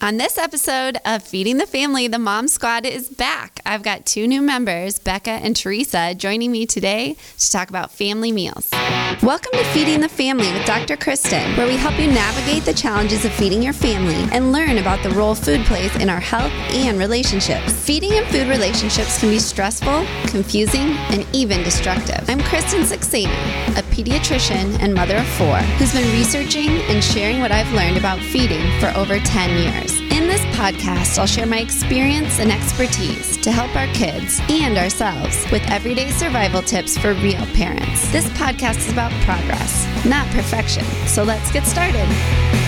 On this episode of Feeding the Family, the Mom Squad is back. I've got two new members, Becca and Teresa, joining me today to talk about family meals. Welcome to Feeding the Family with Dr. Kristen, where we help you navigate the challenges of feeding your family and learn about the role food plays in our health and relationships. Feeding and food relationships can be stressful, confusing, and even destructive. I'm Kristen Saxena, a pediatrician and mother of four, who's been researching and sharing what I've learned about feeding for over 10 years. In this podcast, I'll share my experience and expertise to help our kids and ourselves with everyday survival tips for real parents. This podcast is about progress, not perfection. So let's get started.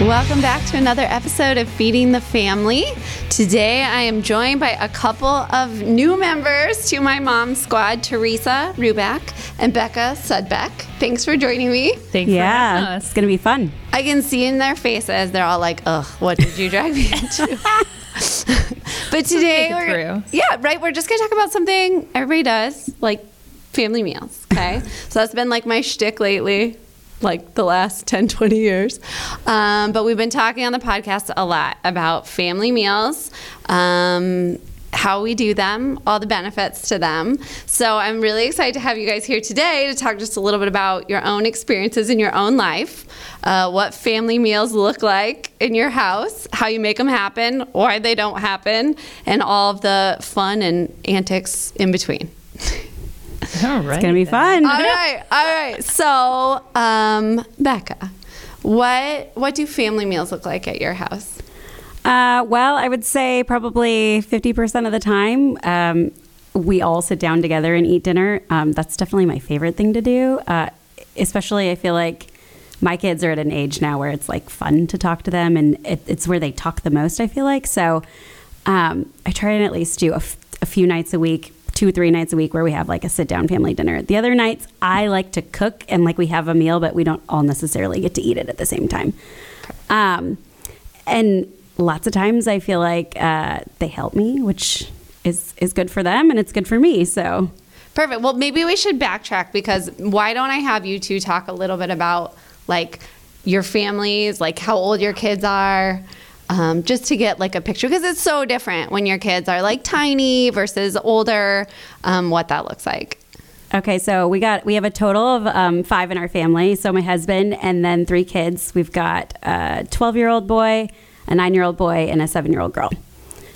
Welcome back to another episode of Feeding the Family. Today I am joined by a couple of new members to my mom squad, Teresa Ruback and Becca Sudbeck. Thanks for joining me. Thanks for having Yeah, us. it's gonna be fun. I can see in their faces they're all like, "Ugh, what did you drag me into?" but today, make we're, through. yeah, right. We're just gonna talk about something everybody does, like family meals. Okay, so that's been like my shtick lately, like the last 10, 20 years. Um, but we've been talking on the podcast a lot about family meals. Um, how we do them, all the benefits to them. So I'm really excited to have you guys here today to talk just a little bit about your own experiences in your own life, uh, what family meals look like in your house, how you make them happen, why they don't happen, and all of the fun and antics in between. All right. It's gonna be fun. all right, all right. So, um, Becca, what what do family meals look like at your house? Uh, well, I would say probably fifty percent of the time, um, we all sit down together and eat dinner. Um, that's definitely my favorite thing to do. Uh, especially, I feel like my kids are at an age now where it's like fun to talk to them, and it, it's where they talk the most. I feel like so. Um, I try and at least do a, f- a few nights a week, two three nights a week, where we have like a sit down family dinner. The other nights, I like to cook and like we have a meal, but we don't all necessarily get to eat it at the same time. Um, and lots of times, I feel like uh, they help me, which is is good for them and it's good for me. So. Perfect. Well, maybe we should backtrack because why don't I have you two talk a little bit about like your families, like how old your kids are, um, just to get like a picture because it's so different when your kids are like tiny versus older, um, what that looks like. Okay, so we got we have a total of um, five in our family. So my husband and then three kids. We've got a twelve-year-old boy, a nine-year-old boy, and a seven-year-old girl.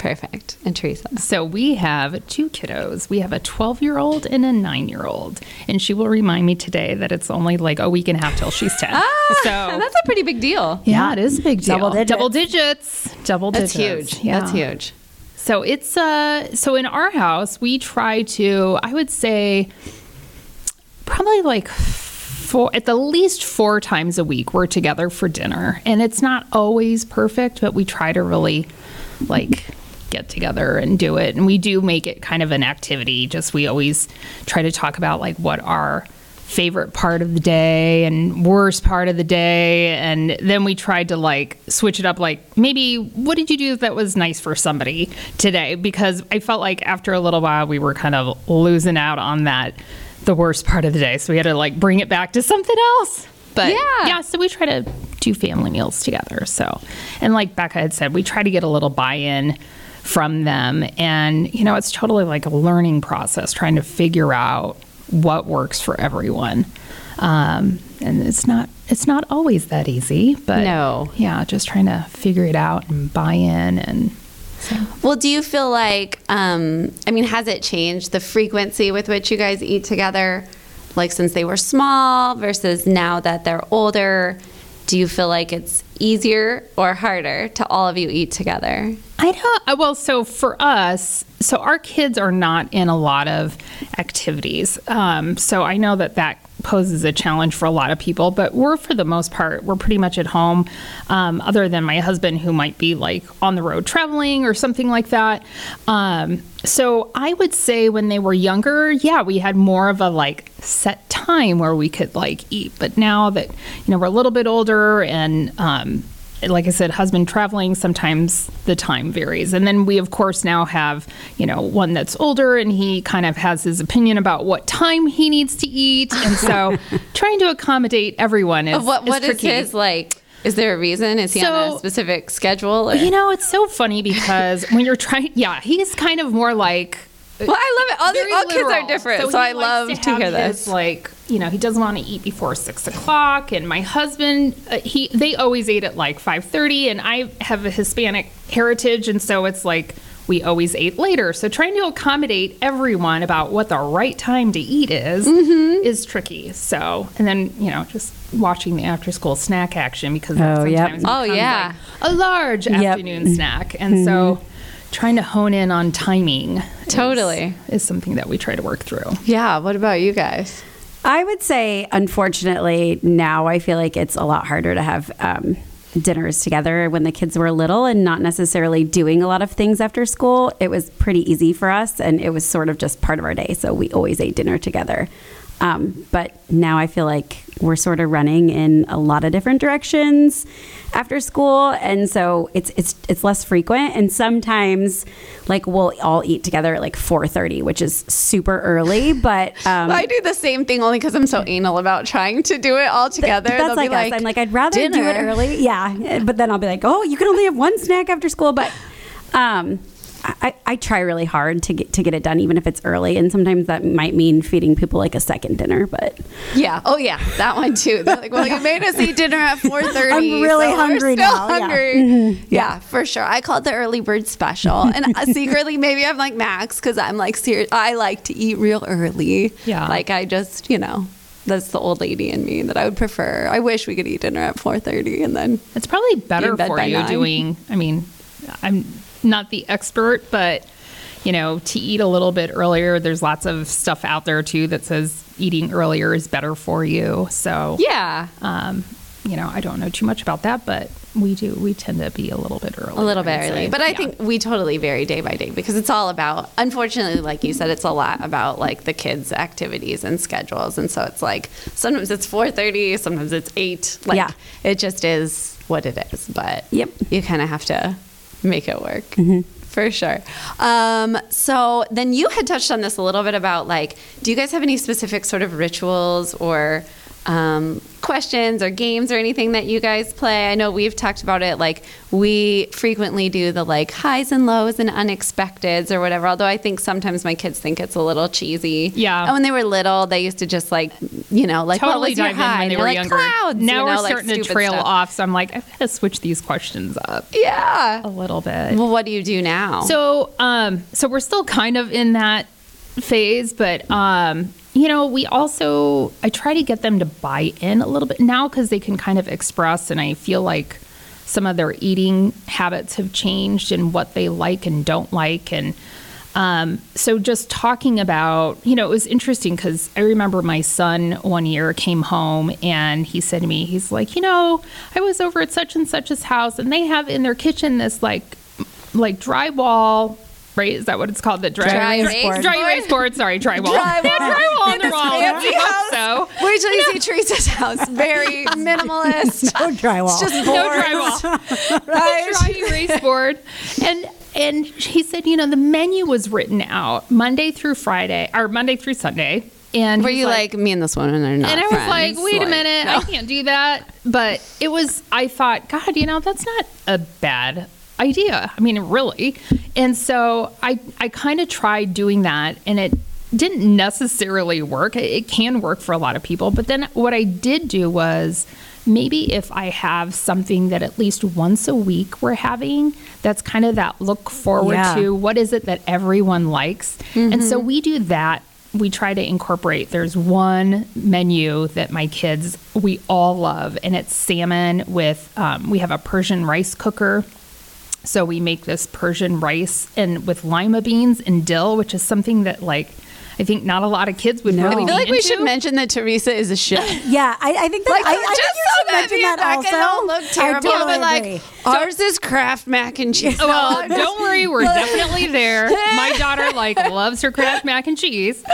Perfect. And Teresa. So we have two kiddos. We have a 12 year old and a nine year old. And she will remind me today that it's only like a week and a half till she's 10. Ah, so that's a pretty big deal. yeah, it is a big deal. Double digits. Double digits. Double That's digits. huge. That's huge. So it's uh so in our house we try to I would say probably like four at the least four times a week we're together for dinner and it's not always perfect but we try to really like get together and do it. And we do make it kind of an activity. Just we always try to talk about like what our favorite part of the day and worst part of the day. And then we tried to like switch it up like maybe what did you do that was nice for somebody today? Because i felt like after a little while we were kind of losing out on that the worst part of the day. So we had to like bring it back to something else. But Yeah. yeah so we try to do family meals together. So and like becca had said we try to get a little buy-in from them and you know it's totally like a learning process trying to figure out what works for everyone um, and it's not it's not always that easy but No. yeah just trying to figure it out and buy in and Well, do you feel like, um, I mean, has it changed the frequency with which you guys eat together? Like since they were small versus now that they're older? Do you feel like it's easier or harder to all of you eat together? I don't. uh, Well, so for us, so our kids are not in a lot of activities. Um, so I know that that poses a challenge for a lot of people, but we're for the most part, we're pretty much at home, um, other than my husband who might be like on the road traveling or something like that. Um, so I would say when they were younger, yeah, we had more of a like set time where we could like eat. But now that, you know, we're a little bit older and, um, like I said, husband traveling, sometimes the time varies. And then we, of course, now have, you know, one that's older and he kind of has his opinion about what time he needs to eat. And so trying to accommodate everyone is, what is what is tricky. his like Is there a reason? Is he on a specific schedule? Or? You know, it's so funny because when you're trying, yeah, he's kind of more like. Well, I love it. All, the, all kids are different, so, he I love to, have hear his, this. Like, you know, he doesn't want to eat before six o'clock, and my husband, uh, he they always ate at like five thirty, and I have a Hispanic heritage, and so it's like we always ate later. So trying to accommodate everyone about what the right time to eat is Mm-hmm. is tricky. So, and then you know, just watching the after school snack action because that Oh, yep. sometimes Oh, yeah. like, a large Yep. afternoon snack, and so. Trying to hone in on timing is- Totally. is something that we try to work through. yeah. What about you guys? I would say, unfortunately, now I feel like it's a lot harder to have um, dinners together when the kids were little and not necessarily doing a lot of things after school. It was pretty easy for us, and it was sort of just part of our day. So we always ate dinner together. Um, but now I feel like we're sort of running in a lot of different directions after school, and so it's it's it's less frequent. And sometimes, like we'll all eat together at like four thirty, which is super early. But um, I do the same thing only because I'm so anal about trying to do it all together. Th- that's like, us. I'm like, I'd rather do it early. Yeah. But then I'll be like, oh, you can only have one snack after school. But um, I, I try really hard to get to get it done, even if it's early. And sometimes that might mean feeding people like a second dinner. But Yeah. Oh, yeah. That one too. They're like, well, you made us eat dinner at 4:30. I'm really so hungry we're still now. Yeah. Hungry. Yeah. for sure. I call it the early bird special, and uh, secretly maybe I'm like Max because I'm like serious. I like to eat real early. Yeah. Like I just, you know. That's the old lady in me that I would prefer. I wish we could eat dinner at 4:30 and then It's probably better in bed for you nine. doing. I mean, I'm not the expert, but you know, to eat a little bit earlier. There's lots of stuff out there too that says eating earlier is better for you. So yeah, um, you know, I don't know too much about that, but we do. We tend to be a little bit early. a little bit early. But I Yeah. think we totally vary day by day because it's all about, unfortunately, like you said, it's a lot about like the kids' activities and schedules. And so it's like sometimes it's 4.30, sometimes it's 8. Like Yeah. it just is what it is. But Yep. you kind of have to make it work. For sure. Um, so then you had touched on this a little bit about like, do you guys have any specific sort of rituals or um, questions or games or anything that you guys play? I know we've talked about it. Like we frequently do the like highs and lows and unexpecteds or whatever. Although I think sometimes my kids think it's a little cheesy. Yeah. And when they were little, they used to just like, you know, like what totally was your high? when they were like, younger. Clouds. now you we're know, like starting to trail stuff. off, so I'm like, I've got to switch these questions up Yeah. a little bit. Well, what do you do now? So, um, so we're still kind of in that phase, but um, you know, we also I try to get them to buy in a little bit now because they can kind of express, and I feel like some of their eating habits have changed and what they like and don't like, and um, so just talking about, you know, it was interesting because I remember my son one year came home and he said to me, he's like, you know, I was over at such and such's house and they have in their kitchen this like, like drywall. Right? Is that what it's called? The dry, Dry erase board. dry erase board. Sorry, drywall. Drywall. Yeah, drywall on the wall. fancy house. so. Wait till you see Teresa's house. Very minimalist. no drywall. It's just No drywall. Right? dry erase board. And and he said, you know, the menu was written out Monday through Friday or Monday through Sunday. And Were you like, me and this woman are not and I was friends. like, wait a minute, no. I can't do that. But it was, I thought, God, you know, that's not a bad idea. I mean, really. And so I, I kind of tried doing that and it didn't necessarily work. It, can work for a lot of people. But then what I did do was maybe if I have something that at least once a week we're having, that's kind of that look forward Yeah. to what is it that everyone likes. And so we do that we try to incorporate there's one menu that my kids we all love and it's salmon with um, we have a persian rice cooker so we make this persian rice and with lima beans and dill which is something that like i think not a lot of kids would No. really I be feel like we into. should mention that Teresa is a chef. yeah, I, I think that Like, I, I just think you so should that mention me that Becca also. don't look I terrible, totally but like agree. ours is Kraft mac and cheese. well, don't worry, we're definitely there. My daughter like loves her Kraft mac and cheese,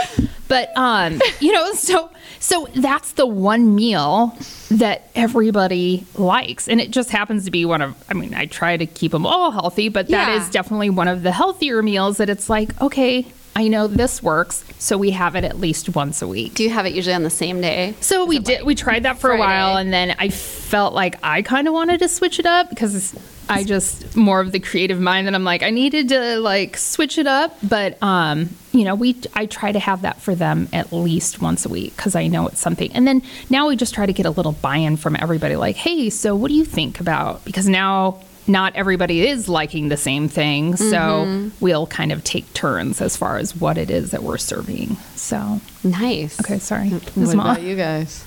but um, you know, so so that's the one meal that everybody likes, and it just happens to be one of. I mean, I try to keep them all healthy, but that Yeah. is definitely one of the healthier meals. That it's like, okay, I know this works, so we have it at least once a week. Do you have it usually on the same day? So we did. we tried that for a while, and then I felt like I kind of wanted to switch it up because I just more of the creative mind, that I'm like I needed to like switch it up. But um, you know, we I try to have that for them at least once a week because I know it's something. And then now we just try to get a little buy-in from everybody. Like, hey, so what do you think about? Because now. Not everybody is liking the same thing, so we'll kind of take turns as far as what it is that we're serving. So, Nice. okay, sorry, What Ms. Ma. about you guys?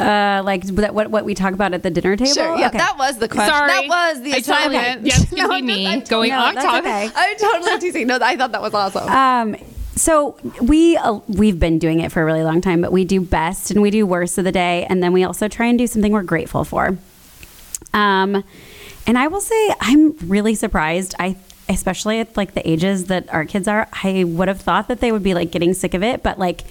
Uh, like that, what what we talk about at the dinner table. Sure. Yeah, Okay. that was the question. Sorry. That was the I totally- assignment. yes, No, be me I'm going No, off that's topic. okay. I'm totally teasing. No, I thought that was awesome. Um, so we uh, we've been doing it for a really long time, but we do best and we do worst of the day, and then we also try and do something we're grateful for. Um, and I will say I'm really surprised. I especially at like the ages that our kids are, I would have thought that they would be like getting sick of it, but like.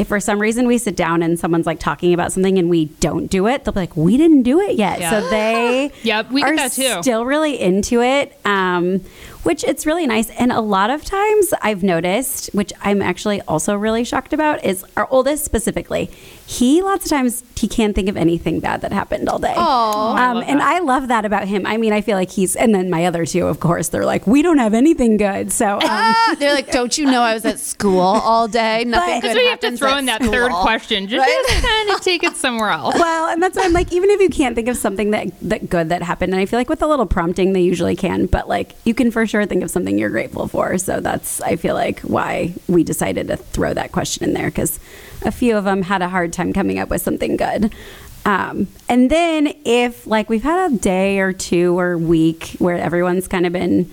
If for some reason we sit down and someone's like talking about something and we don't do it, they'll be like, "We didn't do it yet." Yeah. So they Yep, we get are that too. still really into it, um, which it's really nice. And a lot of times I've noticed, which I'm actually also really shocked about, is our oldest specifically. He lots of times he can't think of anything bad that happened all day. Aw. I um, love and. I love that about him. I mean, I feel like he's, and then my other two, of course, they're like, we don't have anything good. So. Um, Ah, they're like, don't you know I was at school all day? Nothing But- good Because we have to throw in that school." third question. Just, Right? just kind of take it somewhere else. well, and that's why I'm like, even if you can't think of something that that good that happened, and I feel like with a little prompting, they usually can. But like, you can for sure think of something you're grateful for. So that's I feel like why we decided to throw that question in there because a few of them had a hard time coming up with something good. Um, and then if like we've had a day or two or week where everyone's kind of been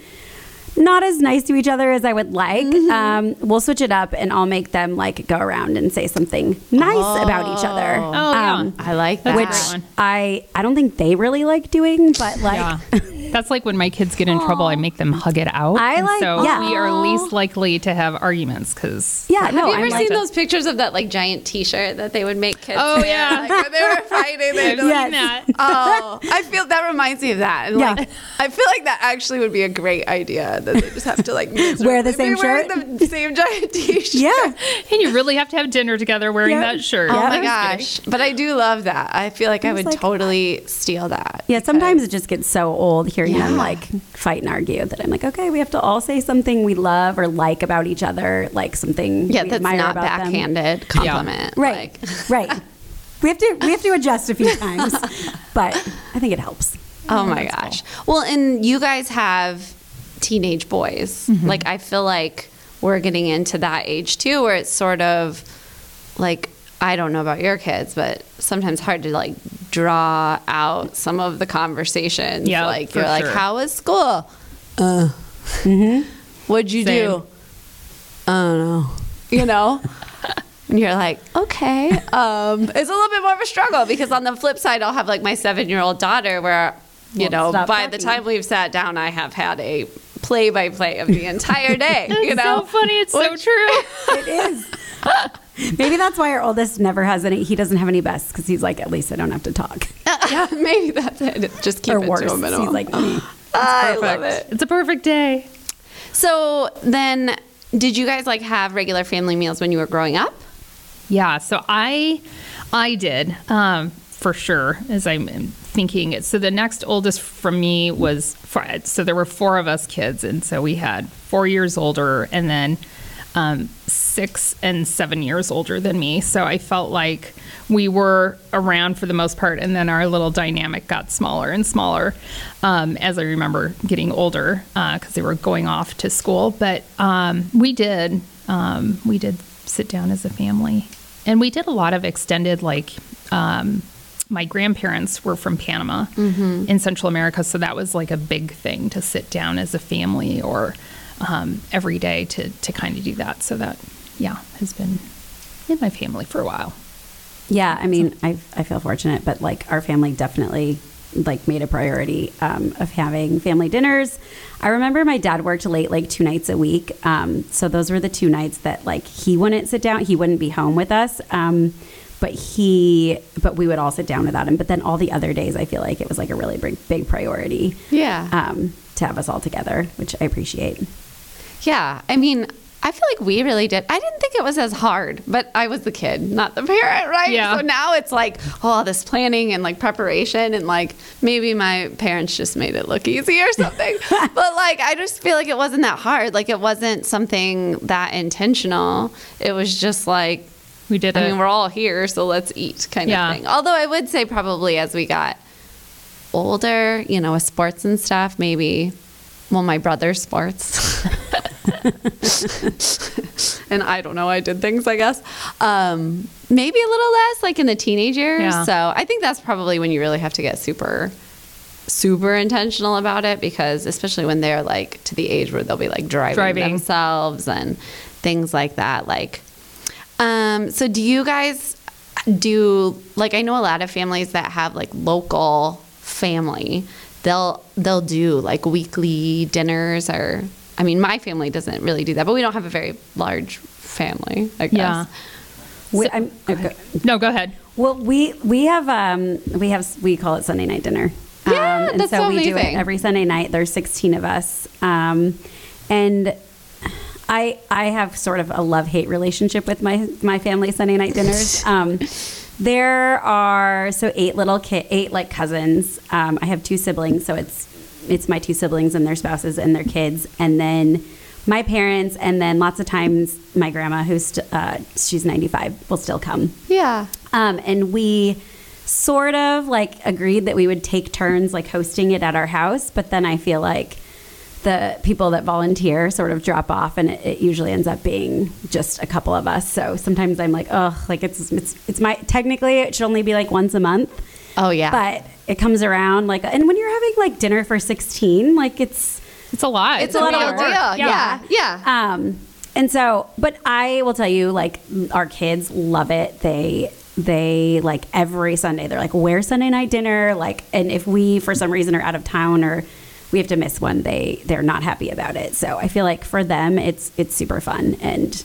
not as nice to each other as I would like, Mm-hmm. um, we'll switch it up and I'll make them like go around and say something nice about each other. Oh, yeah. Um, I like that. which. I I don't think they really like doing, but like yeah. That's like when my kids get in trouble, I make them hug it out. I And like- So yeah. we are least likely to have arguments because. yeah, Have no, you I'm ever like, seen those pictures of that like giant T-shirt that they would make kids? Oh, yeah. like, when they were fighting. They'd I've like, that. Oh, I feel that reminds me of that. And Yeah. like, I feel like that actually would be a great idea that they just have to like Wear the miserably same be wearing shirt? the same giant T-shirt. yeah, And you really have to have dinner together wearing Yeah. that shirt. Oh Yeah. my gosh! But I do love that. I feel like I was would like, totally steal that. yeah. Sometimes it just gets so old hearing them like fight and argue that I'm like, okay, we have to all say something we love or like about each other, like something Yeah, we that's admire not about them. backhanded compliment. Right, Like, right. We have to we have to adjust a few times, but I think it helps. oh my gosh. Well, and you guys have teenage boys. Like I feel like we're getting into that age too, where it's sort of like I don't know about your kids, but sometimes hard to like draw out some of the conversations. Yeah, like you're like, sure. how was school? Uh, what'd you Same. do? I don't know. You know. And you're like, okay. Um, it's a little bit more of a struggle because on the flip side, I'll have like my seven year old daughter where, you Won't know, stop by the time we've sat down, I have had a play by play of the entire day. you It's know? so funny. It's so true. It is. Maybe that's why our oldest never has any. He doesn't have any best because he's like, at least I don't have to talk. yeah, maybe that's it. Just keep or it worse, to a minimum. he's like me. I love Perfect. it. It's a perfect day. So then, did you guys like have regular family meals when you were growing up? Yeah, so I I did um, for sure as I'm thinking. So the next oldest from me was Fred. So there were four of us kids, and so we had four years older, and then um, six and seven years older than me. So I felt like we were around for the most part, and then our little dynamic got smaller and smaller um, as I remember getting older because they were going off to school. But um, we did um, we did sit down as a family, and we did a lot of extended like. My grandparents were from Panama in Central America, so that was like a big thing to sit down as a family or um, every day to to kind of do that. So that, yeah, has been in my family for a while. Yeah, I mean, I I feel fortunate, but like our family definitely like made a priority um, of having family dinners. I remember my dad worked late like two nights a week, um, so those were the two nights that like he wouldn't sit down. He wouldn't be home with us. Um, but he, but we would all sit down without him. But then all the other days, I feel like it was like a really big, big priority. Yeah. Um, to have us all together, which I appreciate. Yeah, I mean, I feel like we really did. I didn't think it was as hard, but I was the kid, not the parent, right? Yeah. So now it's like oh, all this planning and like preparation, and like maybe my parents just made it look easy or something. but like I just feel like it wasn't that hard. Like it wasn't something that intentional. It was just like We did I it. mean, we're all here, so let's eat kind Yeah. of thing. Although I would say probably as we got older, you know, with sports and stuff, maybe, well, my brother's sports. and I don't know, I did things, I guess. Um, maybe a little less like in the teenage years. Yeah. So I think that's probably when you really have to get super super intentional about it because especially when they're like to the age where they'll be like driving, Driving. themselves and things like that like um so do you guys do like I know a lot of families that have like local family they'll they'll do like weekly dinners or I mean my family doesn't really do that but we don't have a very large family I guess Yeah. We, I'm, okay. No, go ahead. Well, we we have um we have we call it Sunday night dinner. Yeah, um, and that's so so we do it every Sunday night. There's 16 of us, um, and I I have sort of a love hate relationship with my my family Sunday night dinners. Um, there are so eight little kid, eight like cousins. Um, I have two siblings, so it's it's my two siblings and their spouses and their kids, and then my parents, and then lots of times my grandma, who's st- uh, she's 95, will still come. yeah Um, and we sort of like agreed that we would take turns like hosting it at our house, but then I feel like the people that volunteer sort of drop off and it, it usually ends up being just a couple of us. So sometimes I'm like, oh, like it's it's it's my technically it should only be like once a month. oh yeah But it comes around like and when you're having like dinner for 16, like it's It's a lot. it's a lot of work. deal yeah yeah um, and so, but I will tell you, like our kids love it. They they like every Sunday. They're like, "Where's Sunday night dinner?" Like, and if we for some reason are out of town or we have to miss one, they they're not happy about it. So I feel like for them, it's it's super fun and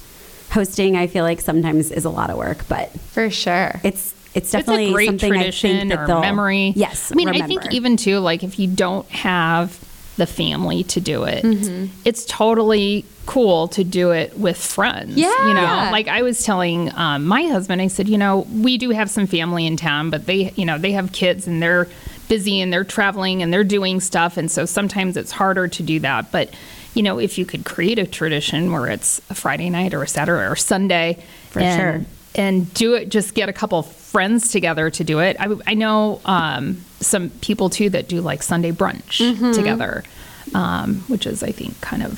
hosting. I feel like sometimes is a lot of work, but for sure it's it's It's definitely a great something I tradition think that or they'll memory. Yes, I mean, I think even too, like if you don't have the family to do it, Mm-hmm. it's totally cool to do it with friends. Yeah, You know, Yeah. like I was telling um, my husband, I said, you know, we do have some family in town, but they, you know, they have kids and they're busy and they're traveling and they're doing stuff. And so sometimes it's harder to do that. But, you know, if you could create a tradition where it's a Friday night or a Saturday or Sunday. For and- sure. and do it just get a couple friends together to do it i, I know um, some people too that do like sunday brunch Mm-hmm. together um, which is i think kind of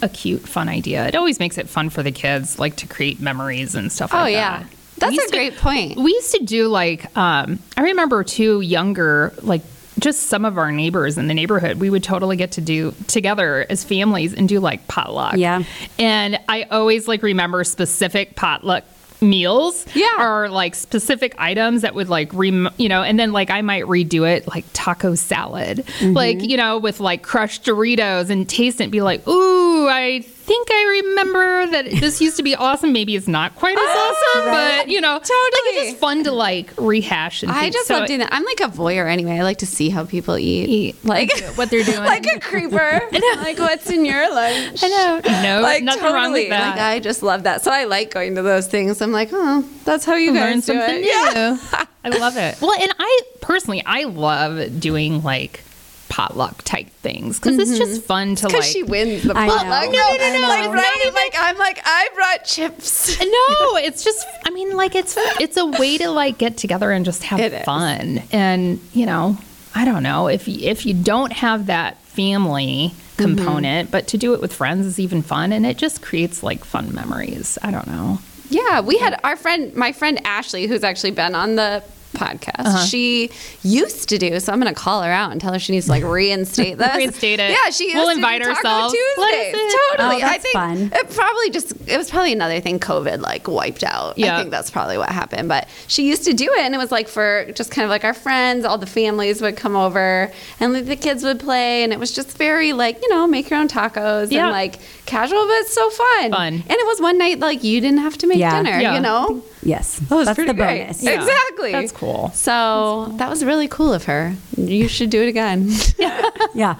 a cute fun idea it always makes it fun for the kids like to create memories and stuff oh like yeah that that's a used to- great point we used to do like um, i remember too younger like just some of our neighbors in the neighborhood we would totally get to do together as families and do like potluck Yeah. and i always like remember specific potluck meals Yeah. or like specific items that would like rem- you know and then like i might redo it like taco salad Mm-hmm. like you know with like crushed doritos and taste it and be like ooh i think i remember that this used to be awesome maybe it's not quite as ah, awesome but you know totally. like it's just fun to like rehash and I just so love doing that. I'm like a voyeur anyway. I like to see how people eat. Eat. Like what they're doing like a creeper. like what's in your lunch? I know. No, Like nothing totally. wrong with that. Like I just love that. So I like going to those things. I'm like, oh, that's how you learn guys do something it. new. Yeah. I love it. Well, and I personally, I love doing like potluck type things because it's just fun to Because like. she wins the I know. potluck. No, no, no, no. Like, No, right? Like I'm like I brought chips. no, it's just. I mean, like it's it's a way to like get together and just have It is. fun. And you know, I don't know if you, if you don't have that family Mm-hmm. component, but to do it with friends is even fun, and it just creates like fun memories. I don't know. Yeah, we had our friend, my friend Ashley, who's actually been on the podcast. Uh-huh. She used to do, so I'm going to call her out and tell her she needs to like reinstate this. Reinstate it. Yeah, she used We'll to invite do Taco ourselves. Tuesdays. Totally. Oh, I think fun. it probably just it was probably another thing COVID like wiped out. Yeah. I think that's probably what happened. But she used to do it, and it was like for just kind of like our friends. All the families would come over, and like, the kids would play, and it was just very like you know make your own tacos Yeah. and like casual, but it's so fun. Fun. And it was one night like you didn't have to make Yeah. dinner. Yeah. You know. yes, That was that's pretty the great. bonus. Yeah. Exactly. That's cool. So that was really cool of her. You should do it again. Yeah.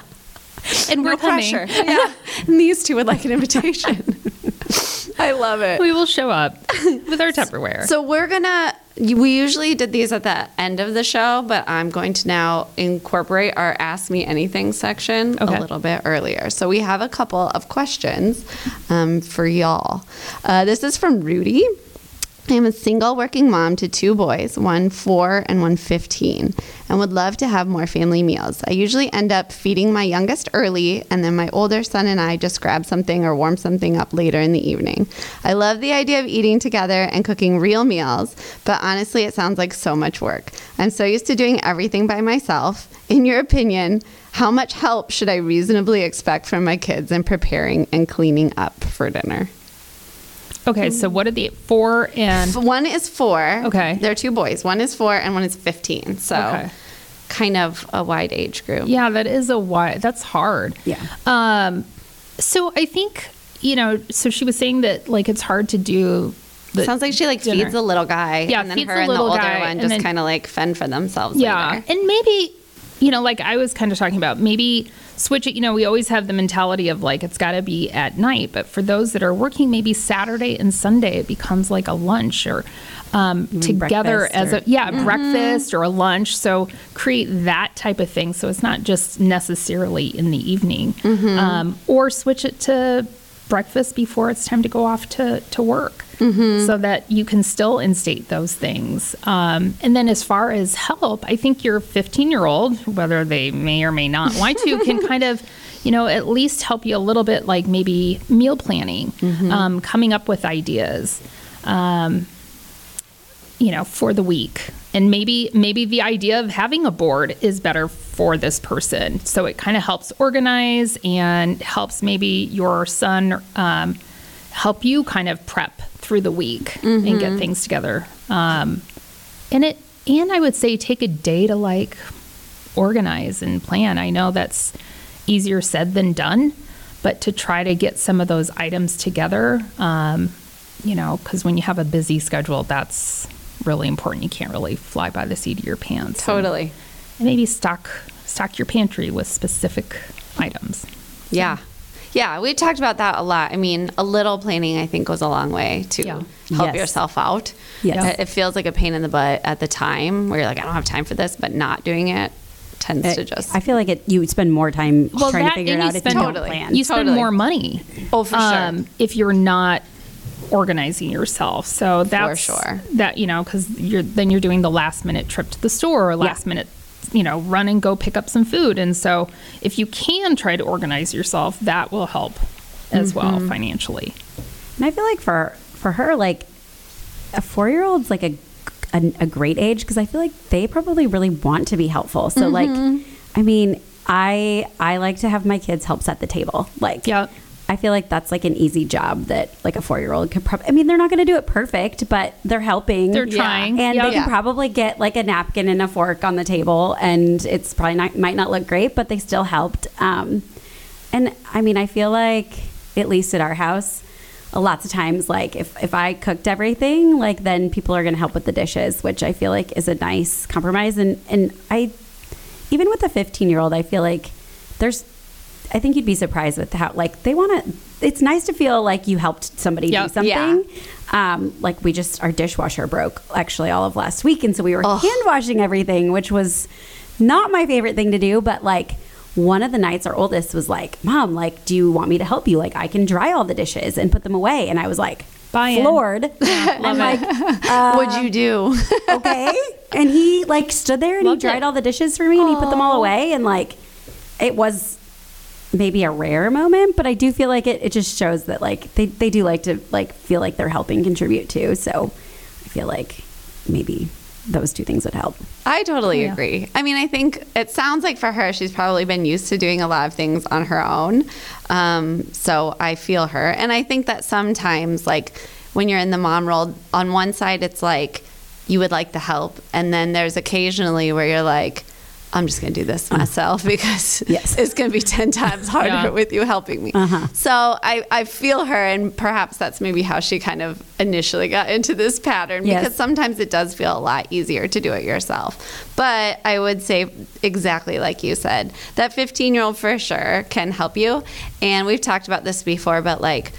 And we're no coming. pressure. Yeah. and these two would like an invitation. I love it. we will show up with our Tupperware. So we're gonna. We usually did these at the end of the show, but I'm going to now incorporate our Ask Me Anything section Okay. a little bit earlier. So we have a couple of questions um, for y'all. Uh, this is from Rudy. I am a single working mom to two boys, one four and one 15, and would love to have more family meals. I usually end up feeding my youngest early, and then my older son and I just grab something or warm something up later in the evening. I love the idea of eating together and cooking real meals, but honestly, it sounds like so much work. I'm so used to doing everything by myself. In your opinion, how much help should I reasonably expect from my kids in preparing and cleaning up for dinner? Okay, so what are the four and One is four. Okay. They're two boys. One is four and one is 15. So Okay. kind of a wide age group. Yeah, that is a wide. That's hard. Yeah. Um, so I think you know. So she was saying that like it's hard to do. The Sounds like she like dinner. feeds the little guy. Yeah, And then feeds her the and the little older guy, one and just then- kind of like fend for themselves Yeah, later. and maybe you know, like I was kind of talking about, maybe switch it. You know, we always have the mentality of like it's got to be at night, but for those that are working, maybe Saturday and Sunday it becomes like a lunch or um, together as or- a yeah breakfast or a lunch. So create that type of thing. So it's not just necessarily in the evening, um, or switch it to breakfast before it's time to go off to, to work so that you can still instate those things. Um, and then as far as help, I think your 15 year old, whether they may or may not want to, can kind of, you know, at least help you a little bit, like maybe meal planning, um, coming up with ideas. Um, you know for the week and maybe maybe the idea of having a board is better for this person so it kind of helps organize and helps maybe your son um, help you kind of prep through the week and get things together. Um, and it and i would say take a day to like organize and plan. I know that's easier said than done but to try to get some of those items together um, you know because when you have a busy schedule that's really important. You can't really fly by the seat of your pants Totally. and maybe stock stock your pantry with specific items. Yeah. Yeah, we talked about that a lot. I mean, a little planning I think goes a long way to Yeah. help Yes. yourself out. Yes. It, it feels like a pain in the butt at the time where you're like, I don't have time for this, but not doing it tends to just. I feel like it. You spend more time trying to figure it out you if you spend, don't Totally. plan. you spend Totally. more money Oh, for sure. Um, if you're not organizing yourself so that's for sure. that you know because you're then you're doing the last minute trip to the store or last minute you know run and go pick up some food and so if you can try to organize yourself that will help as well Mm-hmm. financially And I feel like for for her, like a four year old's like a a, a great age because I feel like they probably really want to be helpful. So like, I mean, I I like to have my kids help set the table. Like, Yep. I feel like that's like an easy job that like a four year old could probably. I mean, they're not going to do it perfect, but they're helping. They're trying. and Yep. they can Yeah. probably get like a napkin and a fork on the table, and it's probably not might not look great, but they still helped. Um, and I mean, I feel like at least at our house, lots of times, like if if I cooked everything, like then people are going to help with the dishes, which I feel like is a nice compromise. And and I, even with a 15 year old, I feel like there's. I think you'd be surprised with how like they want to. It's nice to feel like you helped somebody Yep. do something. Yeah. Um, like we just our dishwasher broke actually all of last week, and so we were hand washing everything, which was not my favorite thing to do. But like one of the nights, our oldest was like, "Mom, like, do you want me to help you? Like, I can dry all the dishes and put them away." And I was like, Buy-in. floored. I'm like, uh, What'd you do? okay. And he like stood there and Loved he dried it. all the dishes for me and he put them all away. And like, it was maybe a rare moment, but I do feel like it, it just shows that like they, they do like to like feel like they're helping contribute too. So I feel like maybe those two things would help. I totally Yeah. agree. I mean, I think it sounds like for her, she's probably been used to doing a lot of things on her own. Um, so I feel her. And I think that sometimes, like, when you're in the mom role, on one side, it's like you would like to help. And then there's occasionally where you're like, I'm just going to do this myself because Yes. it's going to be 10 times harder Yeah. with you helping me. Uh-huh. So I, I feel her, and perhaps that's maybe how she kind of initially got into this pattern Yes. because sometimes it does feel a lot easier to do it yourself. But I would say exactly like you said, that 15 year old for sure can help you. And we've talked about this before, but like,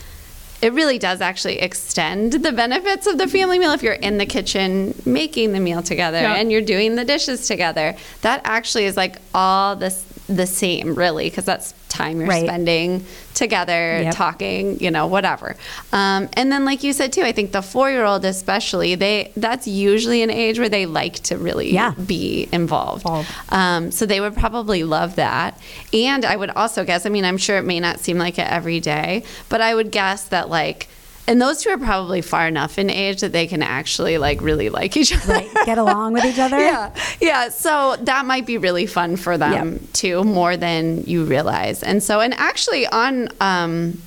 it really does actually extend the benefits of the family meal if you're in the kitchen making the meal together Yeah. and you're doing the dishes together. That actually is like all this the same, really, because that's time you're Right. spending together, Yep. talking, you know, whatever. Um, and then, like you said too, I think the four year old especially, they that's usually an age where they like to really Yeah. be involved. Um, so they would probably love that. And I would also guess, I mean, I'm sure it may not seem like it every day, but I would guess that like, and those two are probably far enough in age that they can actually like really like each other. Right. Get along with each other. Yeah, yeah. So that might be really fun for them Yep. too, more than you realize. And so, and actually on um,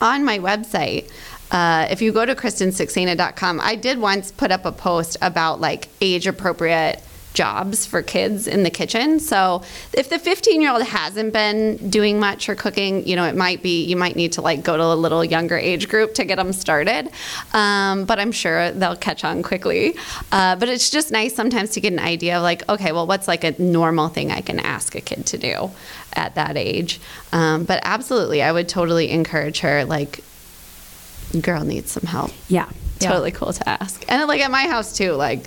on my website, uh, if you go to kristensaxena.com, I did once put up a post about like age appropriate jobs for kids in the kitchen. So if the 15 year old hasn't been doing much or cooking, you know, it might be, you might need to like go to a little younger age group to get them started. Um, but I'm sure they'll catch on quickly. Uh, but it's just nice sometimes to get an idea of like, okay, well, what's like a normal thing I can ask a kid to do at that age? Um, but absolutely, I would totally encourage her, like, girl needs some help. Yeah. Yeah. Totally cool to ask. And like at my house too, like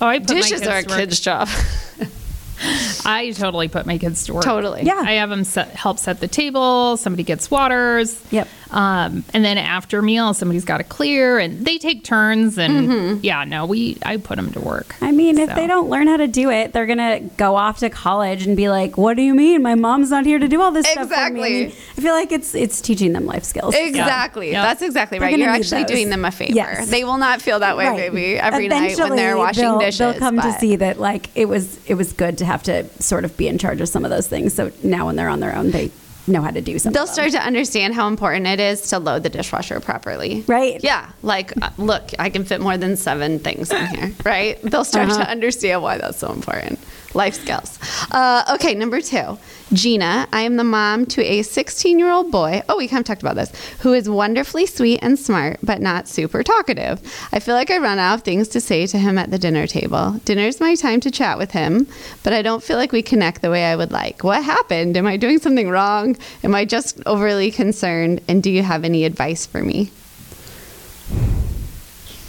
Oh, I put dishes kids are a work. kid's job. I totally put my kids to work. Totally. Yeah. I have them set, help set the table. Somebody gets waters. Yep. Um, and then after meal, somebody's got to clear, and they take turns. And Mm-hmm. yeah, no, we I put them to work. I mean, if they don't learn how to do it, they're gonna go off to college and be like, "What do you mean? My mom's not here to do all this stuff for me." I, Exactly. mean, I feel like it's it's teaching them life skills. Exactly. Yeah. That's exactly right. You're actually those. doing them a favor. Yes. They will not feel that way, Right. maybe, every night when they're Eventually, washing they'll, dishes. They'll come to see that like it was it was good to have to sort of be in charge of some of those things. So now when they're on their own, they know how to do something. They'll start to understand how important it is to load the dishwasher properly. Right. Yeah. Like, uh, look, I can fit more than seven things in here, right? They'll start Uh-huh. to understand why that's so important. Life skills. Uh, okay, number two. Gina, I am the mom to a 16 year old boy. Oh, we kind of talked about this, who is wonderfully sweet and smart, but not super talkative. I feel like I run out of things to say to him at the dinner table. Dinner's my time to chat with him, but I don't feel like we connect the way I would like. What happened? Am I doing something wrong? Am I just overly concerned? And do you have any advice for me?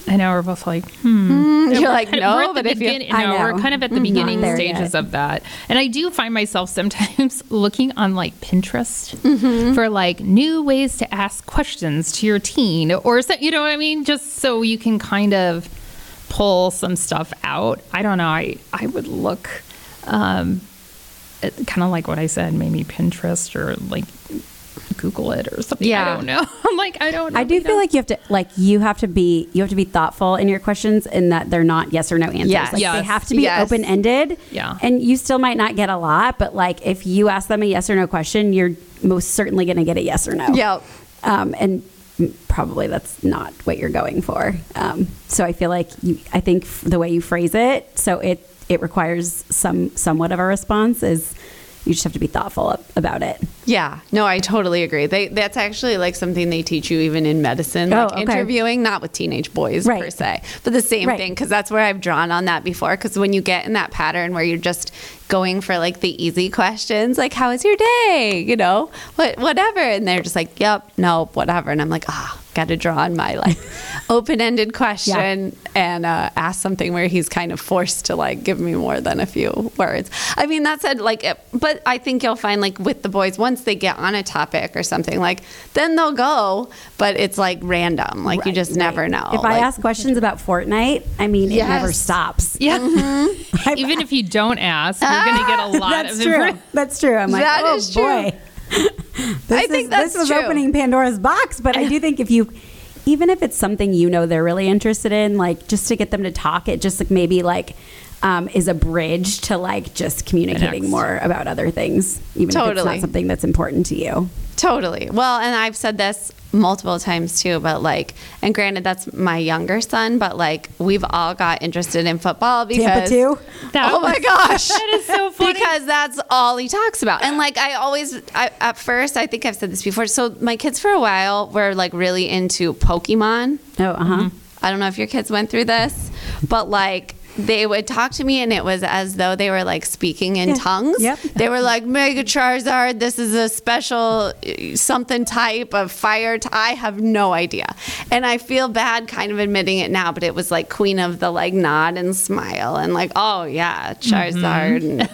I know we're both like, hmm. You're like, We're no, but if you. begin- I no, we're kind of at the beginning stages yet. of that, and I do find myself sometimes looking on like Pinterest Mm-hmm. for like new ways to ask questions to your teen, or so, you know what I mean, just so you can kind of pull some stuff out. I don't know. I I would look, um, kind of like what I said, maybe Pinterest or like Google it or something. Yeah. I don't know. I'm like, I don't. I do feel know. like you have to like you have to be you have to be thoughtful in your questions in that they're not yes or no answers. Yes. Like they have to be Yes. open ended. Yeah. And you still might not get a lot, but like if you ask them a yes or no question, you're most certainly going to get a yes or no. Yep. Um, and probably that's not what you're going for. Um, so I feel like you, I think f- the way you phrase it, so it it requires some somewhat of a response is you just have to be thoughtful about it. Yeah, no, I totally agree. They that's actually like something they teach you even in medicine, Oh, like okay. interviewing, not with teenage boys per se, but the same Right. thing because that's where I've drawn on that before. Because when you get in that pattern where you're just going for like the easy questions, like "How was your day?" You know, what whatever, and they're just like, "Yep, nope, whatever," and I'm like, ah. Got to draw on my like open-ended question and uh, ask something where he's kind of forced to like give me more than a few words. I mean, that said, like, it, but I think you'll find like with the boys once they get on a topic or something, like then they'll go, but it's like random. Like you just never know. If I ask questions about Fortnite, I mean, it never stops. Yeah. Mm-hmm. Even if you don't ask, you're going to get a lot That's of true. information. That's true. I'm like, That oh is true. I think is, that's this was true. opening Pandora's box, but I do think if you, even if it's something you know they're really interested in, like just to get them to talk, it just like maybe like um, is a bridge to like just communicating more about other things, even if it's not something that's important to you. Totally. Well, and I've said this multiple times too, but like, and granted, that's my younger son, but like, we've all got interested in football because. Tampa too. That oh my gosh. that is so funny. Because that's all he talks about. And like, I always, I, at first, I think I've said this before. So my kids for a while were like really into Pokemon. Oh, uh huh. I don't know if your kids went through this, but like they would talk to me and it was as though they were like speaking in Yeah. tongues. Yep. They were like, Mega Charizard, this is a special uh, something type of fire. T- I have no idea. And I feel bad kind of admitting it now, but it was like queen of the like nod and smile and like, oh yeah, Charizard and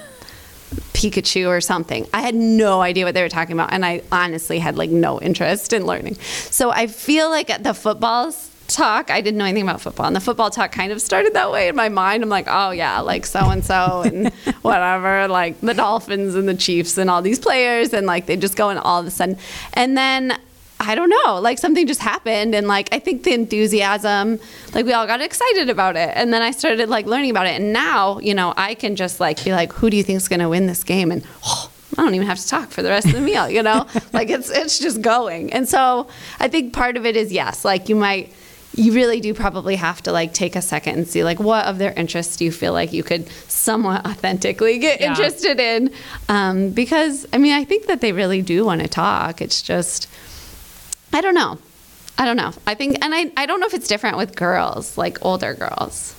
Pikachu or something. I had no idea what they were talking about, and I honestly had like no interest in learning. So I feel like at the football s- talk, I didn't know anything about football, and the football talk kind of started that way in my mind. I'm like, oh yeah, like so and so and whatever, like the Dolphins and the Chiefs and all these players, and like they just go in all of a sudden, and then. I don't know, like something just happened and like I think the enthusiasm, like we all got excited about it. And then I started like learning about it. And now, you know, I can just like be like, who do you think's gonna win this game? And oh, I don't even have to talk for the rest of the meal, you know? like it's it's just going. And so I think part of it is yes, like you might you really do probably have to like take a second and see like what of their interests do you feel like you could somewhat authentically get Yeah. interested in? Um, because i mean i think that they really do want to talk. It's just i don't know. I don't know. I think and I, I don't know if it's different with girls like older girls.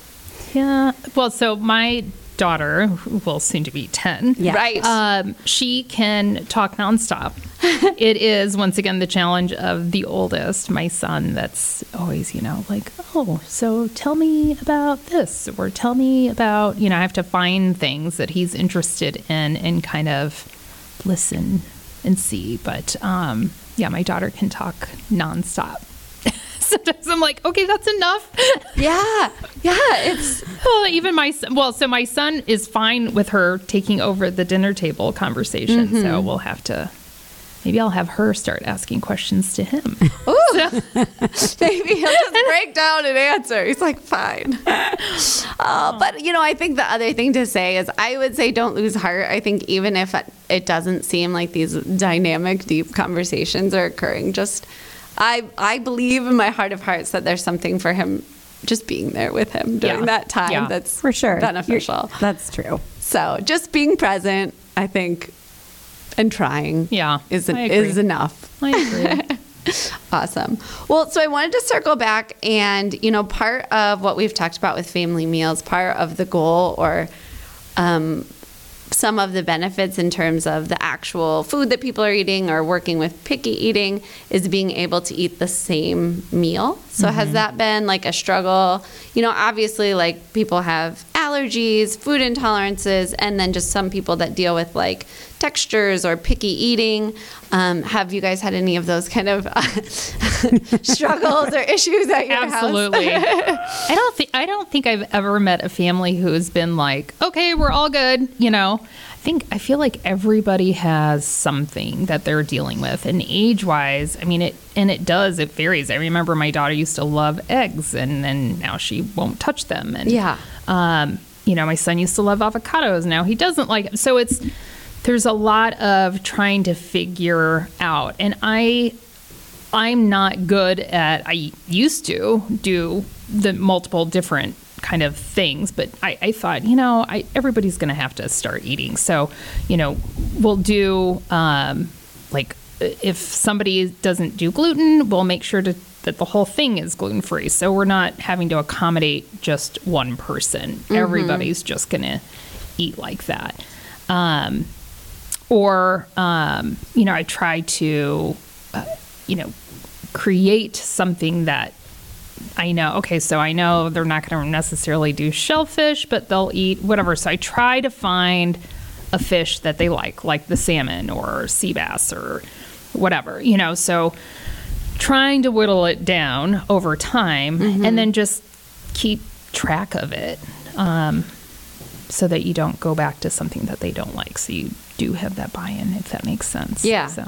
Yeah. Well, so my daughter, who will soon to be 10, Yeah. right um, she can talk nonstop. it is, once again, the challenge of the oldest, my son, that's always, you know, like, oh, so tell me about this, or tell me about, you know, I have to find things that he's interested in and kind of listen and see. But um, yeah, my daughter can talk nonstop. Sometimes I'm like, okay, that's enough. yeah yeah it's Well, even my son, well, so my son is fine with her taking over the dinner table conversation. Mm-hmm. So we'll have to, maybe I'll have her start asking questions to him. Ooh. Maybe he'll just break down and answer. He's like, fine. Uh, but, you know, I think the other thing to say is I would say don't lose heart. I think even if it doesn't seem like these dynamic, deep conversations are occurring, just I, I believe in my heart of hearts that there's something for him just being there with him during Yeah. that time Yeah. that's For sure. beneficial. You're- that's true. So just being present, I think, and trying Yeah, is, is enough. I agree. Awesome. Well, so I wanted to circle back and, you know, part of what we've talked about with family meals, part of the goal or um, some of the benefits in terms of the actual food that people are eating or working with picky eating is being able to eat the same meal. So, has mm-hmm. that been like a struggle? You know, obviously, like people have allergies, food intolerances, and then just some people that deal with like textures or picky eating. Um, have you guys had any of those kind of uh, struggles or issues at your house? Absolutely. I don't think I don't think I've ever met a family who's been like, okay, we're all good. You know, I think I feel like everybody has something that they're dealing with, and age wise, I mean it, and it does. It varies. I remember my daughter used to love eggs, and then now she won't touch them. And Yeah. um, you know, my son used to love avocados. Now he doesn't like. it. So it's there's a lot of trying to figure out, and I I'm not good at. I used to do the multiple different kind of things, but I, I thought, you know, I, everybody's going to have to start eating. So, you know, we'll do um, like if somebody doesn't do gluten, we'll make sure to, that the whole thing is gluten free. So we're not having to accommodate just one person. Everybody's just going to eat like that. Um, or um, you know i try to uh, you know create something that i know okay so i know they're not going to necessarily do shellfish but they'll eat whatever. So i try to find a fish that they like like the salmon or sea bass or whatever you know? So trying to whittle it down over time and then just keep track of it um, so that you don't go back to something that they don't like. So you do have that buy-in, if that makes sense. Yeah. So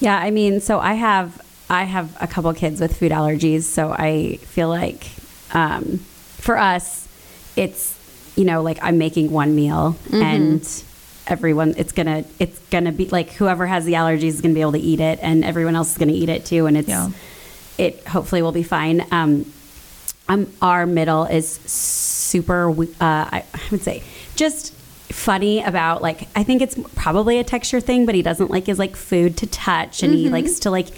Yeah, I mean, so I have I have a couple kids with food allergies, so I feel like um, for us, it's you know like I'm making one meal and everyone it's gonna it's gonna be like whoever has the allergies is gonna be able to eat it and everyone else is gonna eat it too, and it's Yeah. it hopefully will be fine. Um, um, our middle is super, uh, I, I would say, just funny about like I think it's probably a texture thing, but he doesn't like his like food to touch, and he likes to like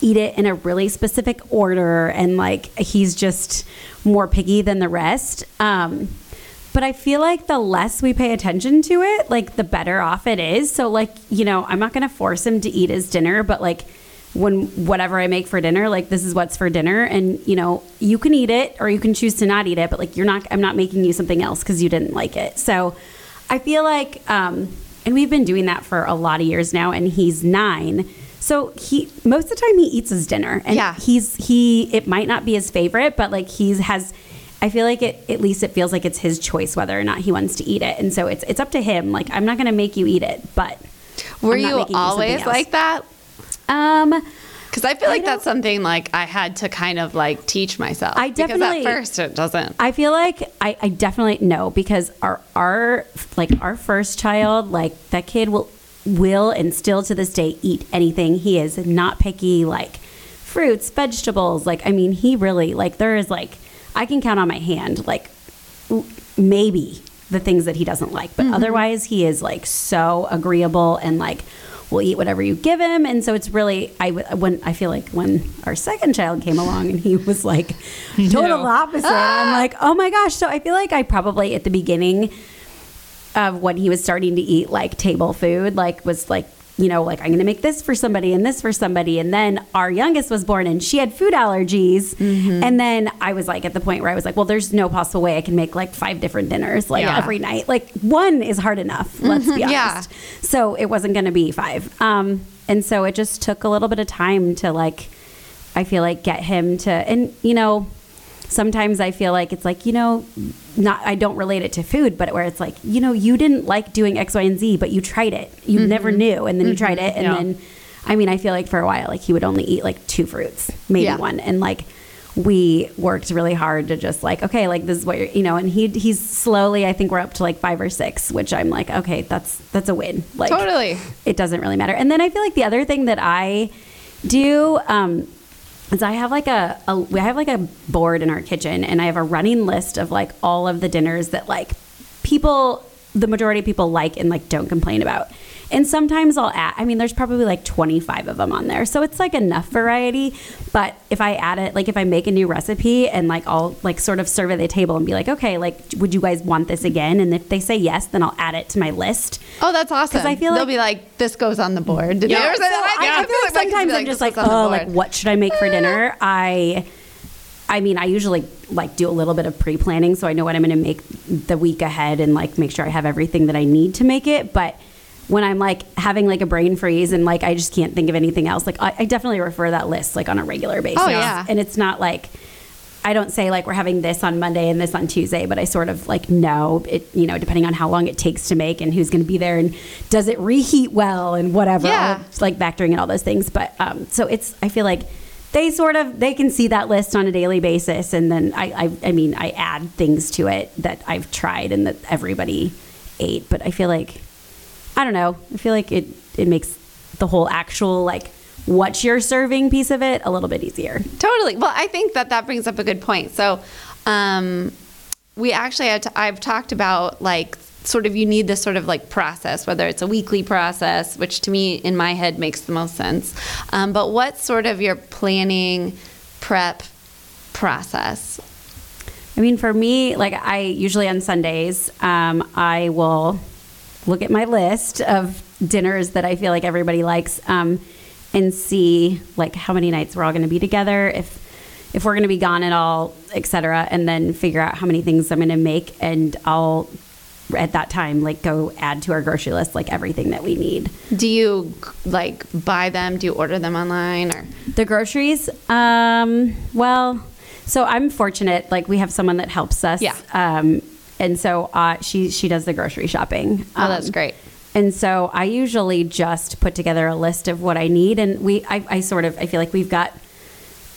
eat it in a really specific order, and like he's just more picky than the rest. Um, but I feel like the less we pay attention to it, like the better off it is. So like, you know, I'm not to force him to eat his dinner, but like when whatever I make for dinner, like this is what's for dinner and you know, you can eat it or you can choose to not eat it, but like you're not I'm not making you something else cuz you didn't like it. So I feel like um and we've been doing that for a lot of years now and he's 9. So he most of the time he eats his dinner and Yeah. he's he it might not be his favorite, but like he's has I feel like it at least it feels like it's his choice whether or not he wants to eat it. And so it's it's up to him. Like I'm not going to make you eat it, but Were you always like that? um Because I feel like don't- that's something like I had to kind of like teach myself. I definitely- because at first it doesn't. I feel like I, I definitely know because our our like our first child, like that kid will will and still to this day eat anything. He is not picky, like fruits, vegetables. Like I mean, he really like there is like I can count on my hand like maybe the things that he doesn't like, but mm-hmm. otherwise he is like so agreeable and like will eat whatever you give him. And so it's really I when I feel like when our second child came along and he was like total No. opposite. I'm ah! like, oh my gosh. So I feel like I probably at the beginning of when he was starting to eat like table food, like was like, you know, like I'm going to make this for somebody and this for somebody. And then our youngest was born and she had food allergies. Mm-hmm. And then I was like at the point where I was like, well, there's no possible way I can make like five different dinners like Yeah. every night. Like one is hard enough, let's be honest. Yeah. So it wasn't going to be five. Um, and so it just took a little bit of time to like, I feel like get him to, and you know, sometimes I feel like it's like, you know, not, I don't relate it to food, but where it's like, you know, you didn't like doing X, Y, and Z, but you tried it. You never knew. And then you tried it. And Yeah. then, I mean, I feel like for a while, like he would only eat like two fruits, maybe Yeah. one. And like, we worked really hard to just like, okay, like this is what you're, you know, and he, he's slowly, I think we're up to like five or six, which I'm like, okay, that's, that's a win. Like, Totally. it doesn't really matter. And then I feel like the other thing that I do um, is I have like a, a we have like a board in our kitchen, and I have a running list of like all of the dinners that like people, the majority of people like and like don't complain about. And sometimes I'll add, I mean, there's probably like 25 of them on there. So it's like enough variety. But if I add it, like if I make a new recipe and like I'll like sort of survey the table and be like, okay, like, would you guys want this again? And if they say yes, then I'll add it to my list. Oh, that's awesome. 'Cause I feel they'll like- be like, "This goes on the board." Did Yeah, so that? I, I Yeah. feel like sometimes be I'm just like, goes on the oh, like what should I make for dinner? I, I mean, I usually like do a little bit of pre planning, so I know what I'm going to make the week ahead, and like make sure I have everything that I need to make it. But when I'm like having like a brain freeze and like I just can't think of anything else, like I, I definitely refer that list like on a regular basis. Oh, yeah. and it's not like. I don't say like we're having this on Monday and this on Tuesday, but I sort of like know it, you know, depending on how long it takes to make and who's going to be there and does it reheat well and whatever. Yeah. It's like factoring in all those things. But um, so it's, I feel like they sort of, they can see that list on a daily basis. And then I, I, I mean, I add things to it that I've tried and that everybody ate. But I feel like, I don't know, I feel like it, it makes the whole actual like what you're serving piece of it a little bit easier. Totally. Well, I think that that brings up a good point. So, um, we actually had to, I've talked about like sort of you need this sort of like process, whether it's a weekly process, which to me in my head makes the most sense. Um, but what's sort of your planning prep process? I mean, for me, like I usually on Sundays, um, I will look at my list of dinners that I feel like everybody likes, um, and see like how many nights we're all going to be together, if if we're going to be gone at all, etc., and then figure out how many things I'm going to make, and I'll at that time like go add to our grocery list like everything that we need. Do you like buy them? Do you order them online or? The groceries, um, well, so I'm fortunate. Like we have someone that helps us. Yeah. Um, and so uh, she she does the grocery shopping. Oh, that's Um, great. And so I usually just put together a list of what I need, and we I, I sort of I feel like we've got.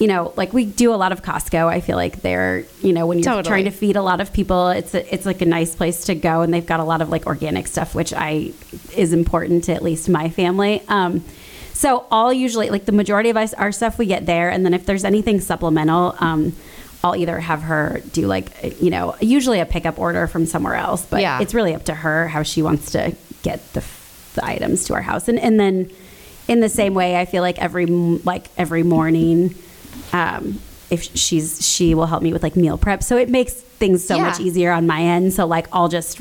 You know, like we do a lot of Costco. I feel like they're, you know, when you're Totally. trying to feed a lot of people, it's a, it's like a nice place to go, and they've got a lot of like organic stuff, which I is important to at least my family. Um, so all usually like the majority of us our stuff we get there, and then if there's anything supplemental, um, I'll either have her do like you know usually a pickup order from somewhere else, but Yeah. it's really up to her how she wants to get the the items to our house, and and then in the same way, I feel like every like every morning. Um, if she's she will help me with like meal prep. So it makes things so Yeah. much easier on my end. So like I'll just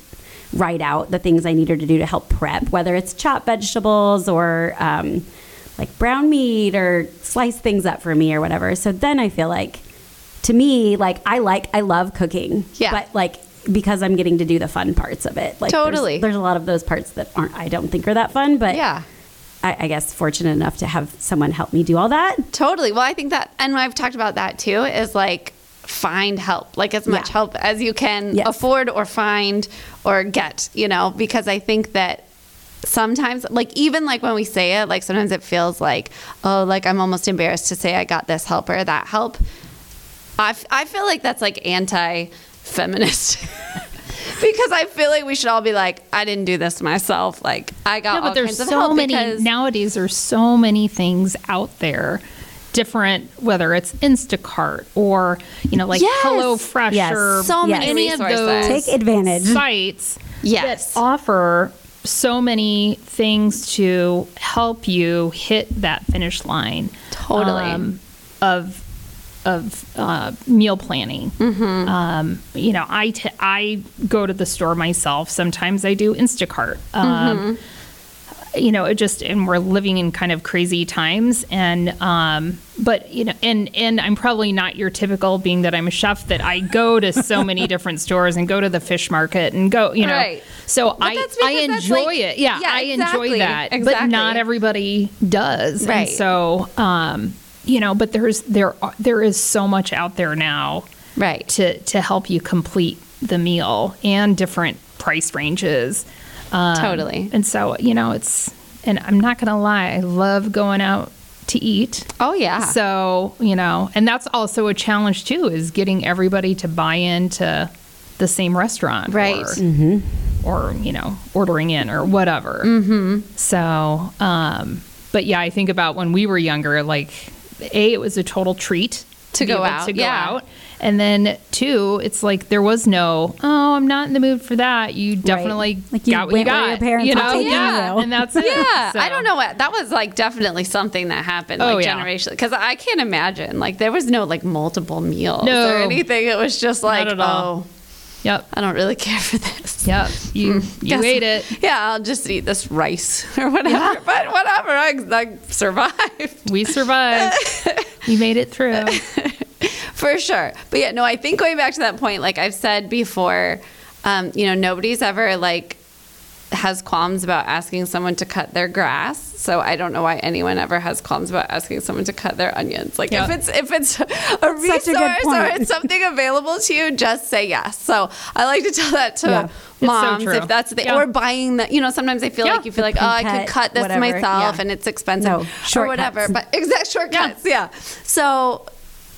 write out the things I need her to do to help prep, whether it's chop vegetables or um, like brown meat or slice things up for me or whatever. So then I feel like to me, like I like I love cooking. Yeah. But like because I'm getting to do the fun parts of it. Like there's- Totally. There's, a lot of those parts that aren't I don't think are that fun, but Yeah. I, I guess fortunate enough to have someone help me do all that. Totally. Well, I think that, and I've talked about that too, is like find help, like as much Yeah. help as you can Yes. afford or find or get, you know, because I think that sometimes, like even like when we say it, like sometimes it feels like, oh, like I'm almost embarrassed to say I got this help or that help. I, f- I feel like that's like anti feminist. because I feel like we should all be like, I didn't do this myself. Like I got Yeah, all but there's kinds of so help many because nowadays. There's so many things out there, different whether it's Instacart or you know like Yes. HelloFresh Yes. or So many any of those Take advantage. sites Yes. that offer so many things to help you hit that finish line. Totally. um, of of uh, meal planning. Mm-hmm. Um, you know, I t- I go to the store myself. Sometimes I do Instacart. Um, Mm-hmm. You know, it just and we're living in kind of crazy times, and um, but you know, and and I'm probably not your typical, being that I'm a chef, that I go to so many different stores and go to the fish market and go, you know, Right. so But I I enjoy like- it. Yeah, Yeah, I exactly, enjoy that, but not everybody does, Right. And so, um, you know, but there's there there is so much out there now, Right. To to help you complete the meal and different price ranges. Um, Totally. And so, you know, it's and I'm not gonna lie, I love going out to eat. Oh yeah. So, you know, and that's also a challenge too, is getting everybody to buy into the same restaurant. Right. Or, or you know, ordering in or whatever. Mm-hmm. So, um, but yeah, I think about when we were younger, like, A, it was a total treat To be go out, To go yeah. out. And then two, it's like there was no, oh, I'm not in the mood for that. You definitely Like you got what you got. your parents you know? yeah. you. And that's it. yeah, So- I don't know what that was like. Definitely something that happened Oh, like yeah. generationally because I can't imagine like there was no like multiple meals No. or anything. It was just like oh, Yep. I don't really care for this. Yep. You you Guess- ate it. Yeah, I'll just eat this rice or whatever. But whatever, I, I survived. We survived. we made it through. For sure. But yeah, no, I think going back to that point, like I've said before, um, you know, nobody's ever like has qualms about asking someone to cut their grass. So I don't know why anyone ever has qualms about asking someone to cut their onions. Like Yeah. if it's if it's a Such a resource or it's something available to you, just say yes. So I like to tell that to Yeah. It's so moms if that's the Yeah. or buying that. you know sometimes I feel like you feel like oh I could pre-cut, this whatever. myself and it's expensive No, or whatever but exact shortcuts yeah. so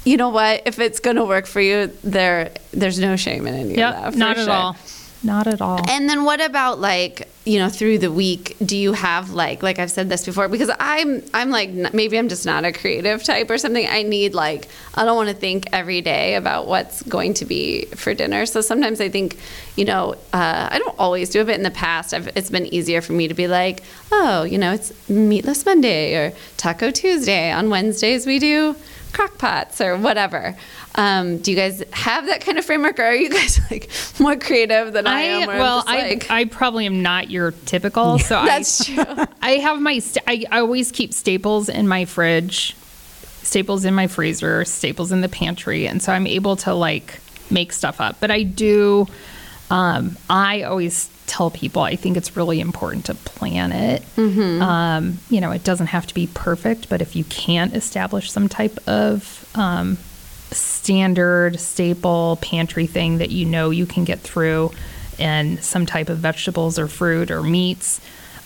you know what if it's going to work for you there there's no shame in any of that Yep. Not at all. Not at all. and then what about like you know through the week do you have like like I've said this before because I'm I'm like maybe I'm just not a creative type or something. I need like I don't want to think every day about what's going to be for dinner. So sometimes I think you know uh, I don't always do it but in the past I've, it's been easier for me to be like oh you know it's meatless Monday or Taco Tuesday. On Wednesdays we do crock pots or whatever um, do you guys have that kind of framework or are you guys like more creative than I, am I'm well, I like, I probably am not your typical. So That's I, true. I have my st- I, I always keep staples in my fridge, staples in my freezer, staples in the pantry, and so I'm able to like make stuff up. But I do. Um, I always tell people I think it's really important to plan it. Mm-hmm. Um, you know, it doesn't have to be perfect, but if you can't establish some type of um, standard staple pantry thing that you know you can get through and some type of vegetables or fruit or meats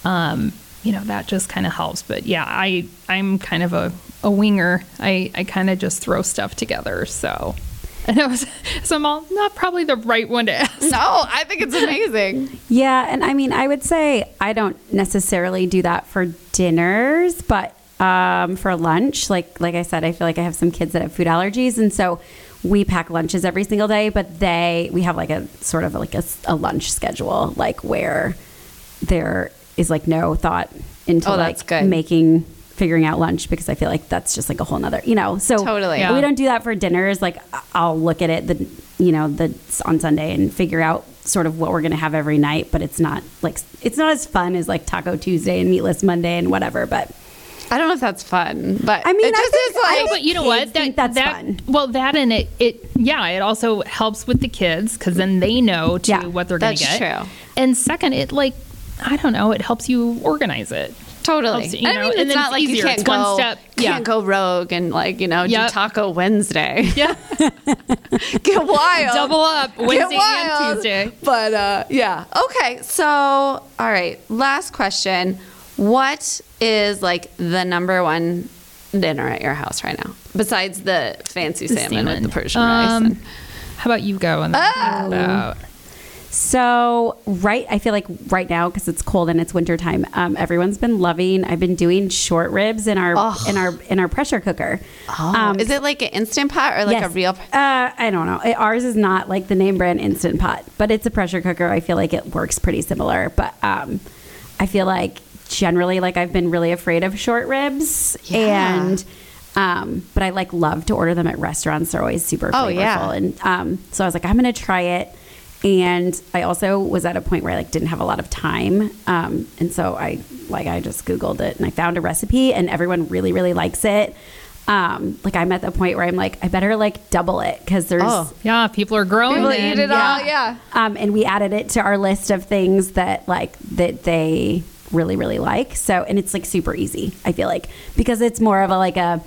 um, you know that just kind of helps but yeah i i'm kind of a, a winger i i kind of just throw stuff together so I know, so I'm all, not probably the right one to ask. no, I think it's amazing. Yeah, and I mean, I would say I don't necessarily do that for dinners, but um, for lunch, like like I said, I feel like I have some kids that have food allergies, and so we pack lunches every single day. But they, we have like a sort of like a lunch schedule, like where there is like no thought into Oh, like good. making figuring out lunch because I feel like that's just like a whole nother, you know. So Totally. Yeah. we don't do that for dinners. Like I'll look at it the you know the on Sunday and figure out sort of what we're gonna have every night. But it's not like it's not as fun as like Taco Tuesday and Meatless Monday and whatever. But I don't know if that's fun, but I mean, it I just think- is like. No, but you know what? think that's that, fun. Well, that and it, it, yeah, it also helps with the kids because then they know to Yeah, what they're going to get. That's true. And second, it like, I don't know, it helps you organize it. Totally. Helps, you I know, mean, and it's then not it's like you easier. can't It's go, one step- yeah. can't go rogue and like you know Yep. do Taco Wednesday. Yeah, Get wild. double up Get Wednesday and. Tuesday. But uh, yeah. Okay. So all right. Last question. What is like the number one dinner at your house right now besides the fancy The salmon, with the Persian Um, rice? and- How about you go? And then about So right, I feel like right now because it's cold and it's wintertime, um, everyone's been loving. I've been doing short ribs in our Ugh. in our in our pressure cooker. Oh, Um, is it like an instant pot or like yes. a real? Uh, I don't know. It- ours is not like the name brand Instant Pot, but it's a pressure cooker. I feel like it works pretty similar. But um, I feel like generally, like I've been really afraid of short ribs, Yeah. and um, but I like love to order them at restaurants. They're always super Oh, flavorful, yeah. and um, so I was like, I'm gonna try it. And I also was at a point where I like didn't have a lot of time, um, and so I like I just googled it and I found a recipe, and everyone really really likes it. Um, like I'm at the point where I'm like I better like double it because there's Oh. yeah, people are growing. People eat it all. Yeah. um, and we added it to our list of things that like that they really really like. So and it's like super easy. I feel like because it's more of a like a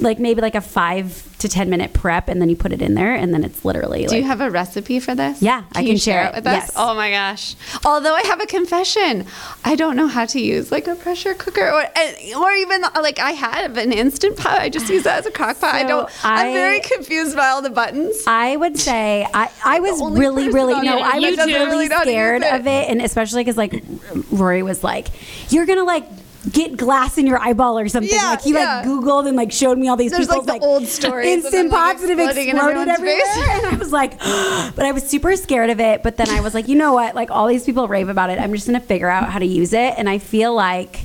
like maybe like a five to ten minute prep, and then you put it in there, and then it's literally Do like you have a recipe for this? Yeah, I you can share share it it. with us. Yes. Oh my gosh! Although I have a confession, I don't know how to use like a pressure cooker or eh, or even like I have an instant pot. I just use that as a crock pot. I don't. I'm very confused by all the buttons. I would say I, I was really, really no, I was really really know how to use scared it. of it, and especially because like Rory was like, "You're gonna like get glass in your eyeball or something." Yeah, like he yeah. like Googled and like showed me all these There's, like, people's the old stories instant like, pots that have exploding exploded everywhere, and I was like, but I was super scared of it. But then I was like, you know what? Like all these people rave about it. I'm just gonna figure out how to use it, and I feel like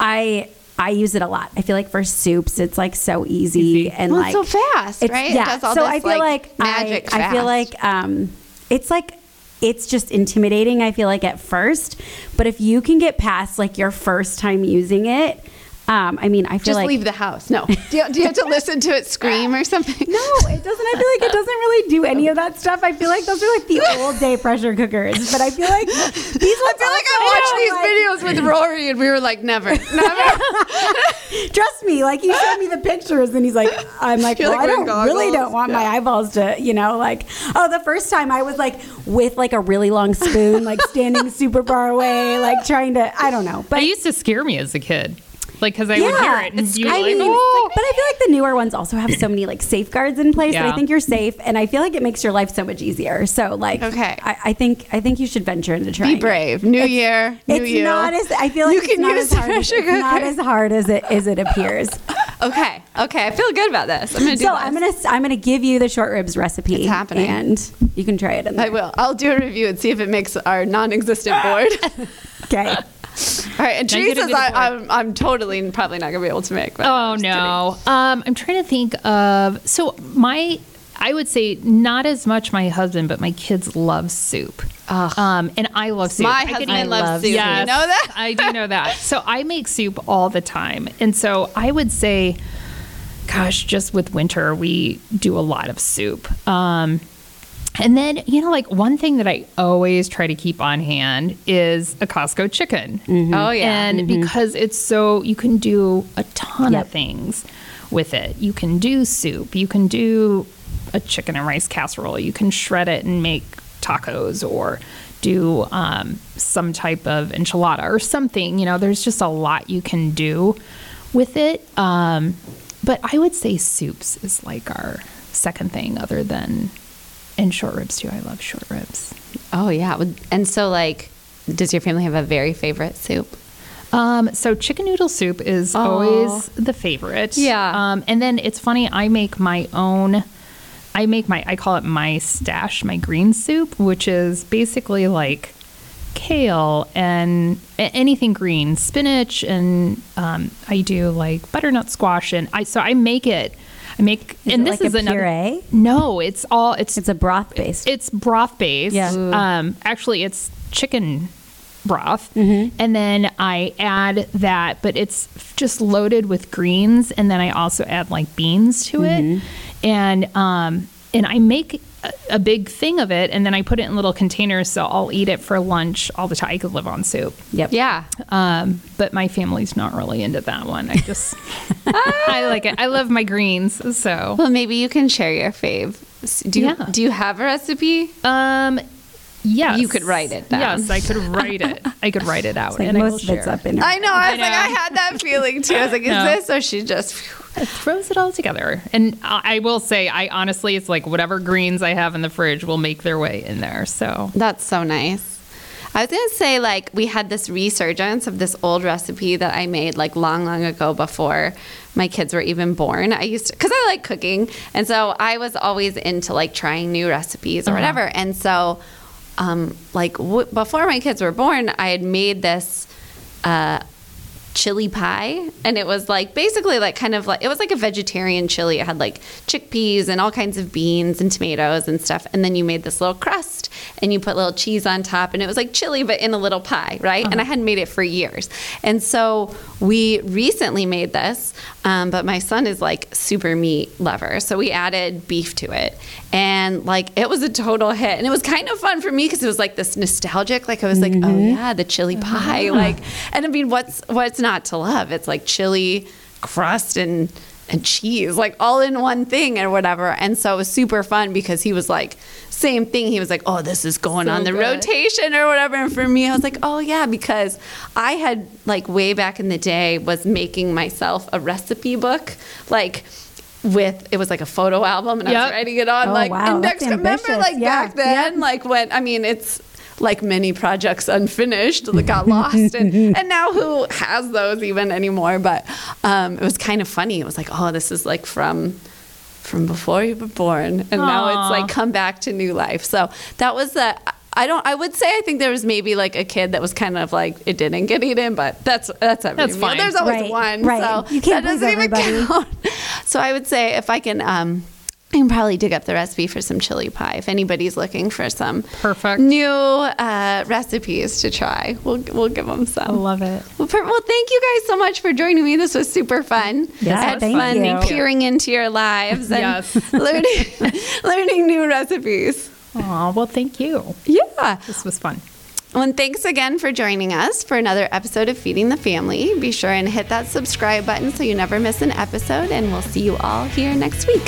I. I use it a lot. I feel like for soups, it's like so easy, Easy. and Well, like so fast, right? It Yeah. does all so this, I feel like, like, magic I, I feel like um, it's like it's just intimidating. I feel like at first, but if you can get past like your first time using it, um, I mean, I feel Just like leave the house. No. Do you, do you have to listen to it scream or something? no, it doesn't. I feel like it doesn't really do any of that stuff. I feel like those are like the old day pressure cookers. But I feel like these ones I feel like I watched these videos with Rory and we were like, never, never. Trust me, like he showed me the pictures, and he's like, I'm like, well, like I don't really don't want my eyeballs to, you know, like, oh, the first time I was like with like a really long spoon, like standing super far away, like trying to, I don't know, But It but used to scare me as a kid, like because I would hear it and it's- you I like, mean, "Oh." but I feel like the newer ones also have so many like safeguards in place yeah. that I think you're safe, and I feel like it makes your life so much easier. So like, Okay. I, I think I think you should venture into trying. Be brave. New year, new It's you. not as I feel like You it's can not use as hard. As, it's not as hard as it as it appears. Okay, okay. I feel good about this. I'm gonna do So this. I'm gonna I'm gonna give you the short ribs recipe. It's happening. and you can try it. In I will. I'll do a review and see if it makes our non-existent board. Okay. All right, and Now you gotta Teresa's do the I. I'm, I'm totally probably not gonna be able to make. Oh no. Um, I'm trying to think of so my I would say not as much my husband, but my kids love soup. Ugh. Um, and I love soup. My I husband loves love soup. Yes, You know that? I do know that. So I make soup all the time. And so I would say, gosh, just with winter, we do a lot of soup. Um, and then, you know, like one thing that I always try to keep on hand is a Costco chicken. Oh yeah. And because it's so, you can do a ton Yep. of things with it. You can do soup, you can do a chicken and rice casserole, you can shred it and make tacos or do um, some type of enchilada or something. You know, there's just a lot you can do with it. Um, but I would say soups is like our second thing other than, and short ribs too. I love short ribs. oh yeah. And so like, does your family have a very favorite soup? Um, so chicken noodle soup is always the favorite. Yeah. Um, and then it's funny, I make my own. I make my I call it my stash, my green soup, which is basically like kale and anything green, spinach, and um, I do like butternut squash, and I so I make it. I make Is and this like is a another. puree? No, it's all it's It's a broth based. it's broth based. Yeah. Ooh. Um, actually, it's chicken broth, Mm-hmm. and then I add that, but it's just loaded with greens, and then I also add like beans to Mm-hmm. it, and um, and I make a, a big thing of it, and then I put it in little containers, so I'll eat it for lunch all the time. I could live on soup. Yep. Yeah. Um, but my family's not really into that one. I just, I like it. I love my greens. So, Well, maybe you can share your fave. Do you, Yeah. do you have a recipe? um, yes, You could write it down. Yes, I could write it. I could write it out. Like and I will of it's share. up in her. I know. I was I like, I had that feeling too. I was like, is No. this? Or she just. It throws it all together. And I I will say, I honestly, it's like whatever greens I have in the fridge will make their way in there. So, That's so nice. I was gonna say like we had this resurgence of this old recipe that I made like long, long ago before my kids were even born. I used to because I like cooking, and so I was always into like trying new recipes or uh-huh. whatever. And so, um, like w- before my kids were born, I had made this. Uh, chili pie and it was like basically like kind of like it was like a vegetarian chili it had like chickpeas and all kinds of beans and tomatoes and stuff and then you made this little crust and you put little cheese on top and it was like chili but in a little pie right? And i uh-huh. hadn't made it for years. And so we recently made this um, but my son is like super meat lover so we added beef to it. And like it was a total hit. And it was kind of fun for me because it was like this nostalgic like i was like oh mm-hmm. yeah the chili uh-huh. pie like and i mean what's what's not to love? It's like chili crust and and cheese like all in one thing or whatever. And so it was super fun because he was like same thing. He was like oh this is going So on the good. rotation or whatever. And for me i was like oh yeah because i had like way back in the day was making myself a recipe book like with it was like a photo album and I was writing it on Oh, like wow, index remember like Yeah, back then like when I mean it's like many projects unfinished that got lost and, and now who has those even anymore but um, it was kind of funny it was like oh this is like from from before you were born and now it's like come back to new life so that was the I don't. I would say I think there was maybe like a kid that was kind of like it didn't get eaten, but that's that's every That's meal. fine. There's always Right, one, right. so You can't that doesn't even everybody. count. So I would say if I can, um, I can probably dig up the recipe for some chili pie if anybody's looking for some Perfect. new uh, recipes to try. We'll we'll give them some. I some. love it. Well, per- well, thank you guys so much for joining me. This was super fun. Yes, I had thank fun you. peering into your lives and Yes. learning learning new recipes. Aw, well, thank you. Yeah. This was fun. Well, and thanks again for joining us for another episode of Feeding the Family. Be sure and hit that subscribe button so you never miss an episode, and we'll see you all here next week.